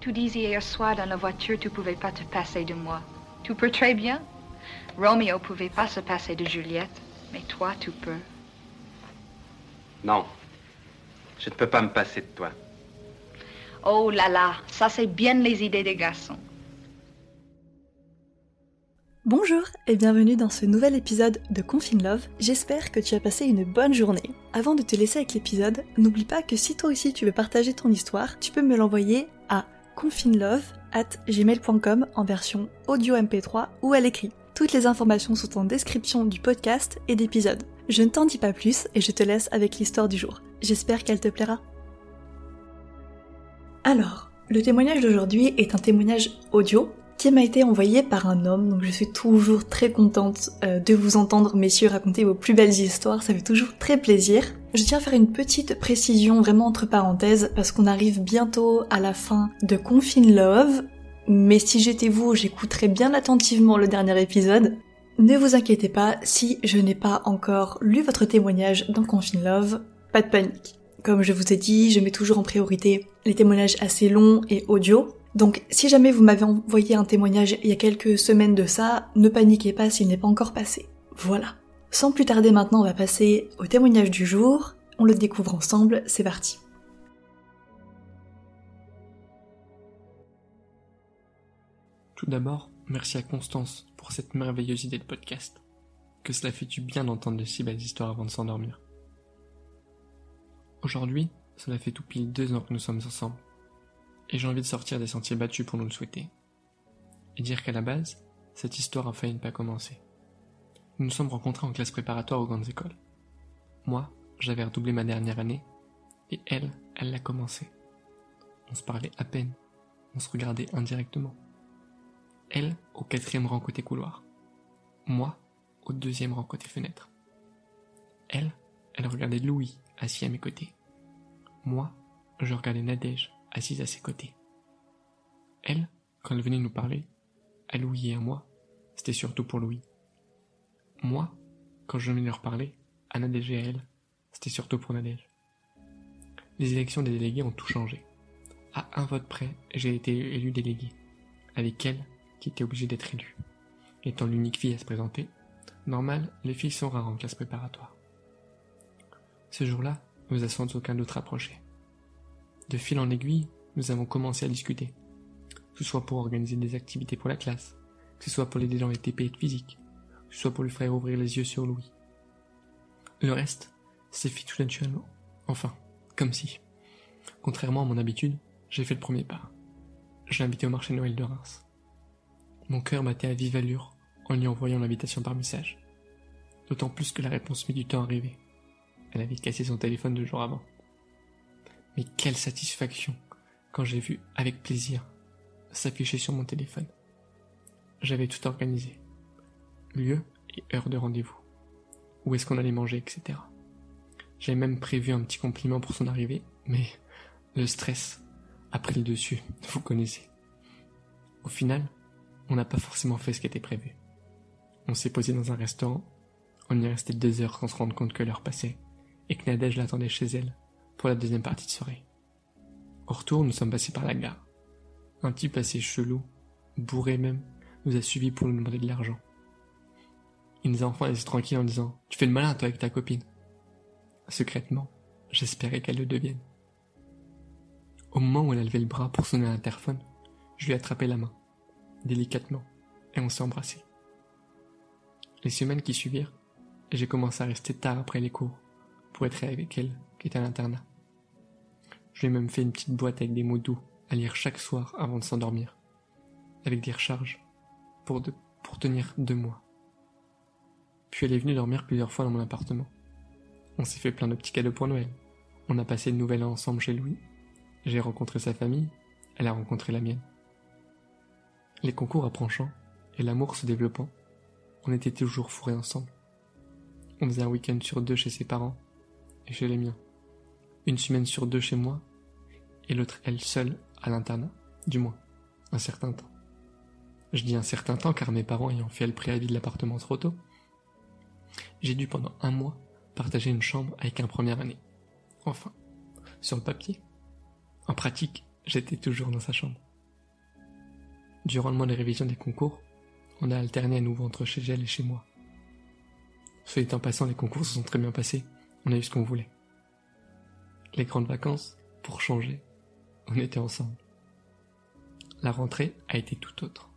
tu disais hier soir dans la voiture tu pouvais pas te passer de moi. Tu peux très bien. Romeo pouvait pas se passer de Juliette, mais toi tu peux. Non. Je ne peux pas me passer de toi. Oh là là, ça c'est bien les idées des garçons. Bonjour et bienvenue dans ce nouvel épisode de Confine Love. J'espère que tu as passé une bonne journée. Avant de te laisser avec l'épisode, n'oublie pas que si toi aussi tu veux partager ton histoire, tu peux me l'envoyer à confinelove at gmail.com en version audio MP3 ou à l'écrit. Toutes les informations sont en description du podcast et d'épisode. Je ne t'en dis pas plus et je te laisse avec l'histoire du jour. J'espère qu'elle te plaira. Alors, le témoignage d'aujourd'hui est un témoignage audio qui m'a été envoyé par un homme, donc je suis toujours très contente euh, de vous entendre, messieurs, raconter vos plus belles histoires, ça fait toujours très plaisir. Je tiens à faire une petite précision vraiment entre parenthèses, parce qu'on arrive bientôt à la fin de Confine Love, mais si j'étais vous, j'écouterais bien attentivement le dernier épisode. Ne vous inquiétez pas, si je n'ai pas encore lu votre témoignage dans Confine Love, pas de panique. Comme je vous ai dit, je mets toujours en priorité les témoignages assez longs et audio, donc si jamais vous m'avez envoyé un témoignage il y a quelques semaines de ça, ne paniquez pas s'il n'est pas encore passé. Voilà. Sans plus tarder maintenant, on va passer au témoignage du jour. On le découvre ensemble, c'est parti. Tout d'abord, merci à Constance pour cette merveilleuse idée de podcast. Que cela fait du bien d'entendre de si belles histoires avant de s'endormir. Aujourd'hui, cela fait tout pile deux ans que nous sommes ensemble et j'ai envie de sortir des sentiers battus pour nous le souhaiter. Et dire qu'à la base, cette histoire a failli ne pas commencer. Nous nous sommes rencontrés en classe préparatoire aux grandes écoles. Moi, j'avais redoublé ma dernière année, et elle, elle l'a commencé. On se parlait à peine, on se regardait indirectement. Elle, au quatrième rang côté couloir. Moi, au deuxième rang côté fenêtre. Elle, elle regardait Louis, assis à mes côtés. Moi, je regardais Nadège, assise à ses côtés. Elle, quand elle venait nous parler, à Louis et à moi, c'était surtout pour Louis. Moi, quand je venais leur parler, à Nadège et à elle, c'était surtout pour Nadège. Les élections des délégués ont tout changé. À un vote près, j'ai été élu délégué, avec elle qui était obligée d'être élue. Étant l'unique fille à se présenter, normal, les filles sont rares en classe préparatoire. Ce jour-là, nous a sans aucun doute rapproché. De fil en aiguille, nous avons commencé à discuter. Que ce soit pour organiser des activités pour la classe, que ce soit pour l'aider dans les TP de physique, que ce soit pour lui faire ouvrir les yeux sur Louis. Le reste, c'est fait tout naturellement. Enfin, comme si. Contrairement à mon habitude, j'ai fait le premier pas. Je l'ai invité au marché Noël de Reims. Mon cœur battait à vive allure en lui envoyant l'invitation par message. D'autant plus que la réponse mit du temps à arriver. Elle avait cassé son téléphone deux jours avant. Mais quelle satisfaction quand j'ai vu avec plaisir s'afficher sur mon téléphone. J'avais tout organisé. Lieu et heure de rendez-vous. Où est-ce qu'on allait manger, etc. J'avais même prévu un petit compliment pour son arrivée, mais le stress a pris le dessus, vous connaissez. Au final, on n'a pas forcément fait ce qui était prévu. On s'est posé dans un restaurant, on y est resté deux heures sans se rendre compte que l'heure passait, et que Nadège l'attendait chez elle, pour la deuxième partie de soirée. Au retour, nous sommes passés par la gare. Un type assez chelou, bourré même, nous a suivis pour nous demander de l'argent. Il nous a enfin laissé tranquille en disant Tu fais le malin toi avec ta copine. Secrètement, j'espérais qu'elle le devienne. Au moment où elle a levé le bras pour sonner à l'interphone, je lui ai attrapé la main, délicatement, et on s'est embrassés. Les semaines qui suivirent, j'ai commencé à rester tard après les cours pour être avec elle qui était à l'internat. Je lui ai même fait une petite boîte avec des mots doux à lire chaque soir avant de s'endormir, avec des recharges pour, pour tenir deux mois. Puis elle est venue dormir plusieurs fois dans mon appartement. On s'est fait plein de petits cadeaux pour Noël. On a passé le nouvel an ensemble chez Louis. J'ai rencontré sa famille, elle a rencontré la mienne. Les concours approchant et l'amour se développant, on était toujours fourrés ensemble. On faisait un week-end sur deux chez ses parents et chez les miens. Une semaine sur deux chez moi, et l'autre elle seule à l'internat, du moins, un certain temps. Je dis un certain temps car mes parents ayant fait le préavis de l'appartement trop tôt, j'ai dû pendant un mois partager une chambre avec un première année. Enfin, sur le papier. En pratique, j'étais toujours dans sa chambre. Durant le mois de révision des concours, on a alterné à nouveau entre chez elle et chez moi. Ce étant passant, les concours se sont très bien passés. On a eu ce qu'on voulait. Les grandes vacances, pour changer, on était ensemble. La rentrée a été tout autre.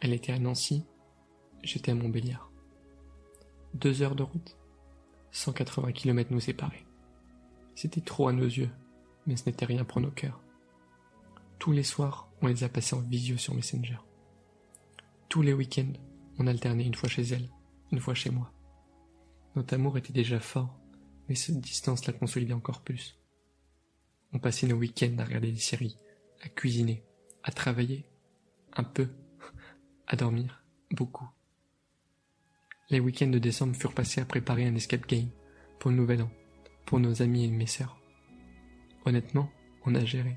Elle était à Nancy, j'étais à Montbéliard. Deux heures de route, 180 km nous séparaient. C'était trop à nos yeux, mais ce n'était rien pour nos cœurs. Tous les soirs, on les a passés en visio sur Messenger. Tous les week-ends, on alternait une fois chez elle, une fois chez moi. Notre amour était déjà fort, cette distance l'a consolidé encore plus. On passait nos week-ends à regarder des séries, à cuisiner, à travailler, un peu, à dormir, beaucoup. Les week-ends de décembre furent passés à préparer un escape game pour le nouvel an, pour nos amis et mes sœurs. Honnêtement, on a géré.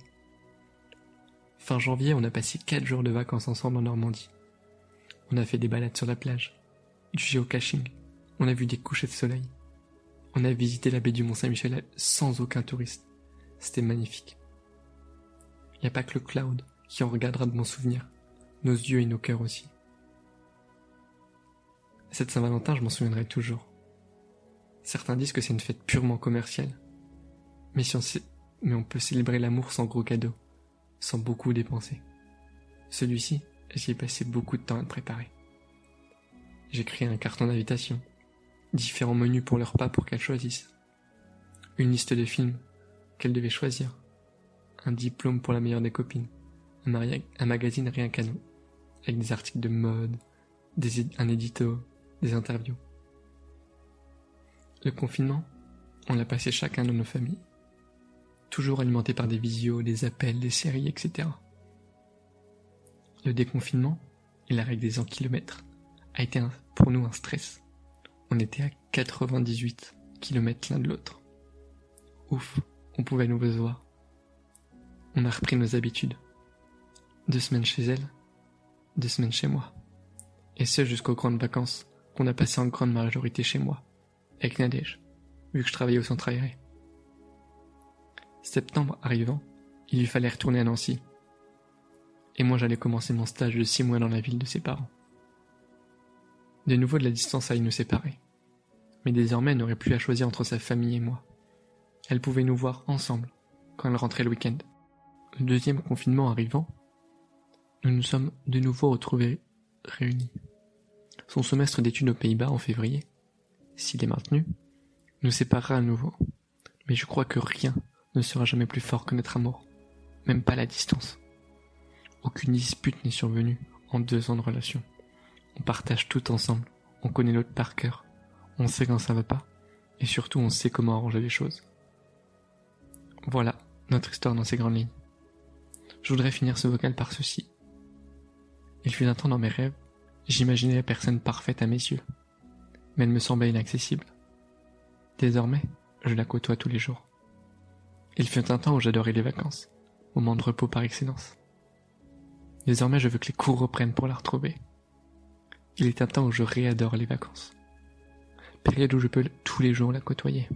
Fin janvier, on a passé quatre jours de vacances ensemble en Normandie. On a fait des balades sur la plage, du geocaching, on a vu des couchers de soleil. On a visité la baie du Mont-Saint-Michel sans aucun touriste. C'était magnifique. Il n'y a pas que le cloud qui en regardera de bons souvenirs, nos yeux et nos cœurs aussi. Cette Saint-Valentin, je m'en souviendrai toujours. Certains disent que c'est une fête purement commerciale. Mais, si on, mais on peut célébrer l'amour sans gros cadeaux, sans beaucoup dépenser. Celui-ci, j'y ai passé beaucoup de temps à le préparer. J'ai créé un carton d'invitation, différents menus pour leur repas pour qu'elle choisisse, une liste de films qu'elle devait choisir, un diplôme pour la meilleure des copines, un, magazine rien qu'à nous, avec des articles de mode, un édito, des interviews. Le confinement, on l'a passé chacun dans nos familles, toujours alimenté par des visios, des appels, des séries, etc. Le déconfinement et la règle des 100 km a été pour nous un stress. On était à 98 km l'un de l'autre. Ouf, on pouvait nous voir. On a repris nos habitudes. Deux semaines chez elle, deux semaines chez moi. Et ce jusqu'aux grandes vacances qu'on a passées en grande majorité chez moi, avec Nadège, vu que je travaillais au centre aéré. Septembre arrivant, il lui fallait retourner à Nancy. Et moi j'allais commencer mon stage de six mois dans la ville de ses parents. De nouveau de la distance allait nous séparer. Mais désormais elle n'aurait plus à choisir entre sa famille et moi. Elle pouvait nous voir ensemble quand elle rentrait le week-end. Le deuxième confinement arrivant, nous nous sommes de nouveau retrouvés réunis. Son semestre d'études aux Pays-Bas en février, s'il est maintenu, nous séparera à nouveau. Mais je crois que rien ne sera jamais plus fort que notre amour, même pas la distance. Aucune dispute n'est survenue en deux ans de relation. On partage tout ensemble, on connaît l'autre par cœur, on sait quand ça va pas, et surtout on sait comment arranger les choses. Voilà notre histoire dans ses grandes lignes. Je voudrais finir ce vocal par ceci. Il fut un temps dans mes rêves, j'imaginais la personne parfaite à mes yeux, mais elle me semblait inaccessible. Désormais, je la côtoie tous les jours. Il fut un temps où j'adorais les vacances, moment de repos par excellence. Désormais, je veux que les cours reprennent pour la retrouver. Il est un temps où je réadore les vacances. Période où je peux tous les jours la côtoyer.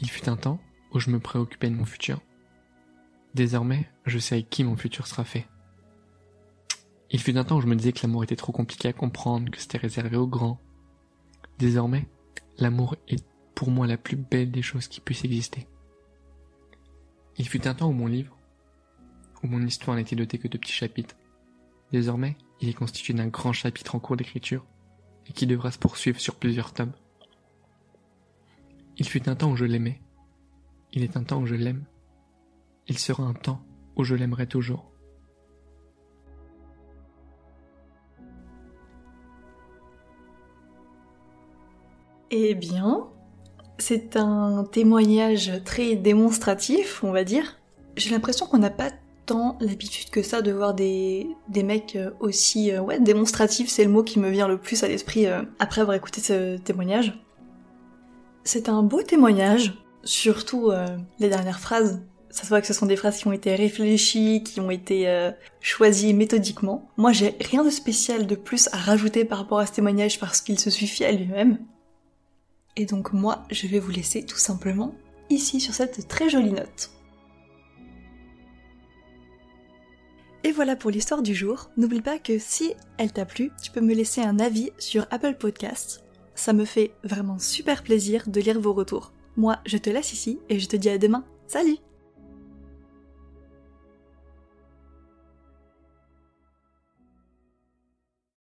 Il fut un temps où je me préoccupais de mon futur. Désormais, je sais avec qui mon futur sera fait. Il fut un temps où je me disais que l'amour était trop compliqué à comprendre, que c'était réservé aux grands. Désormais, l'amour est pour moi la plus belle des choses qui puissent exister. Il fut un temps où mon livre, où mon histoire n'était dotée que de petits chapitres. Désormais, il est constitué d'un grand chapitre en cours d'écriture et qui devra se poursuivre sur plusieurs tomes. Il fut un temps où je l'aimais. Il est un temps où je l'aime. Il sera un temps où je l'aimerai toujours. Eh bien, c'est un témoignage très démonstratif, on va dire. J'ai l'impression qu'on n'a pas tant l'habitude que ça de voir des, mecs euh, aussi... Euh, ouais, démonstratifs, c'est le mot qui me vient le plus à l'esprit euh, après avoir écouté ce témoignage. C'est un beau témoignage, surtout les dernières phrases. Ça se voit que ce sont des phrases qui ont été réfléchies, qui ont été choisies méthodiquement. Moi, j'ai rien de spécial de plus à rajouter par rapport à ce témoignage parce qu'il se suffit à lui-même. Et donc moi, je vais vous laisser tout simplement ici sur cette très jolie note. Et voilà pour l'histoire du jour. N'oublie pas que si elle t'a plu, tu peux me laisser un avis sur Apple Podcasts. Ça me fait vraiment super plaisir de lire vos retours. Moi, je te laisse ici et je te dis à demain. Salut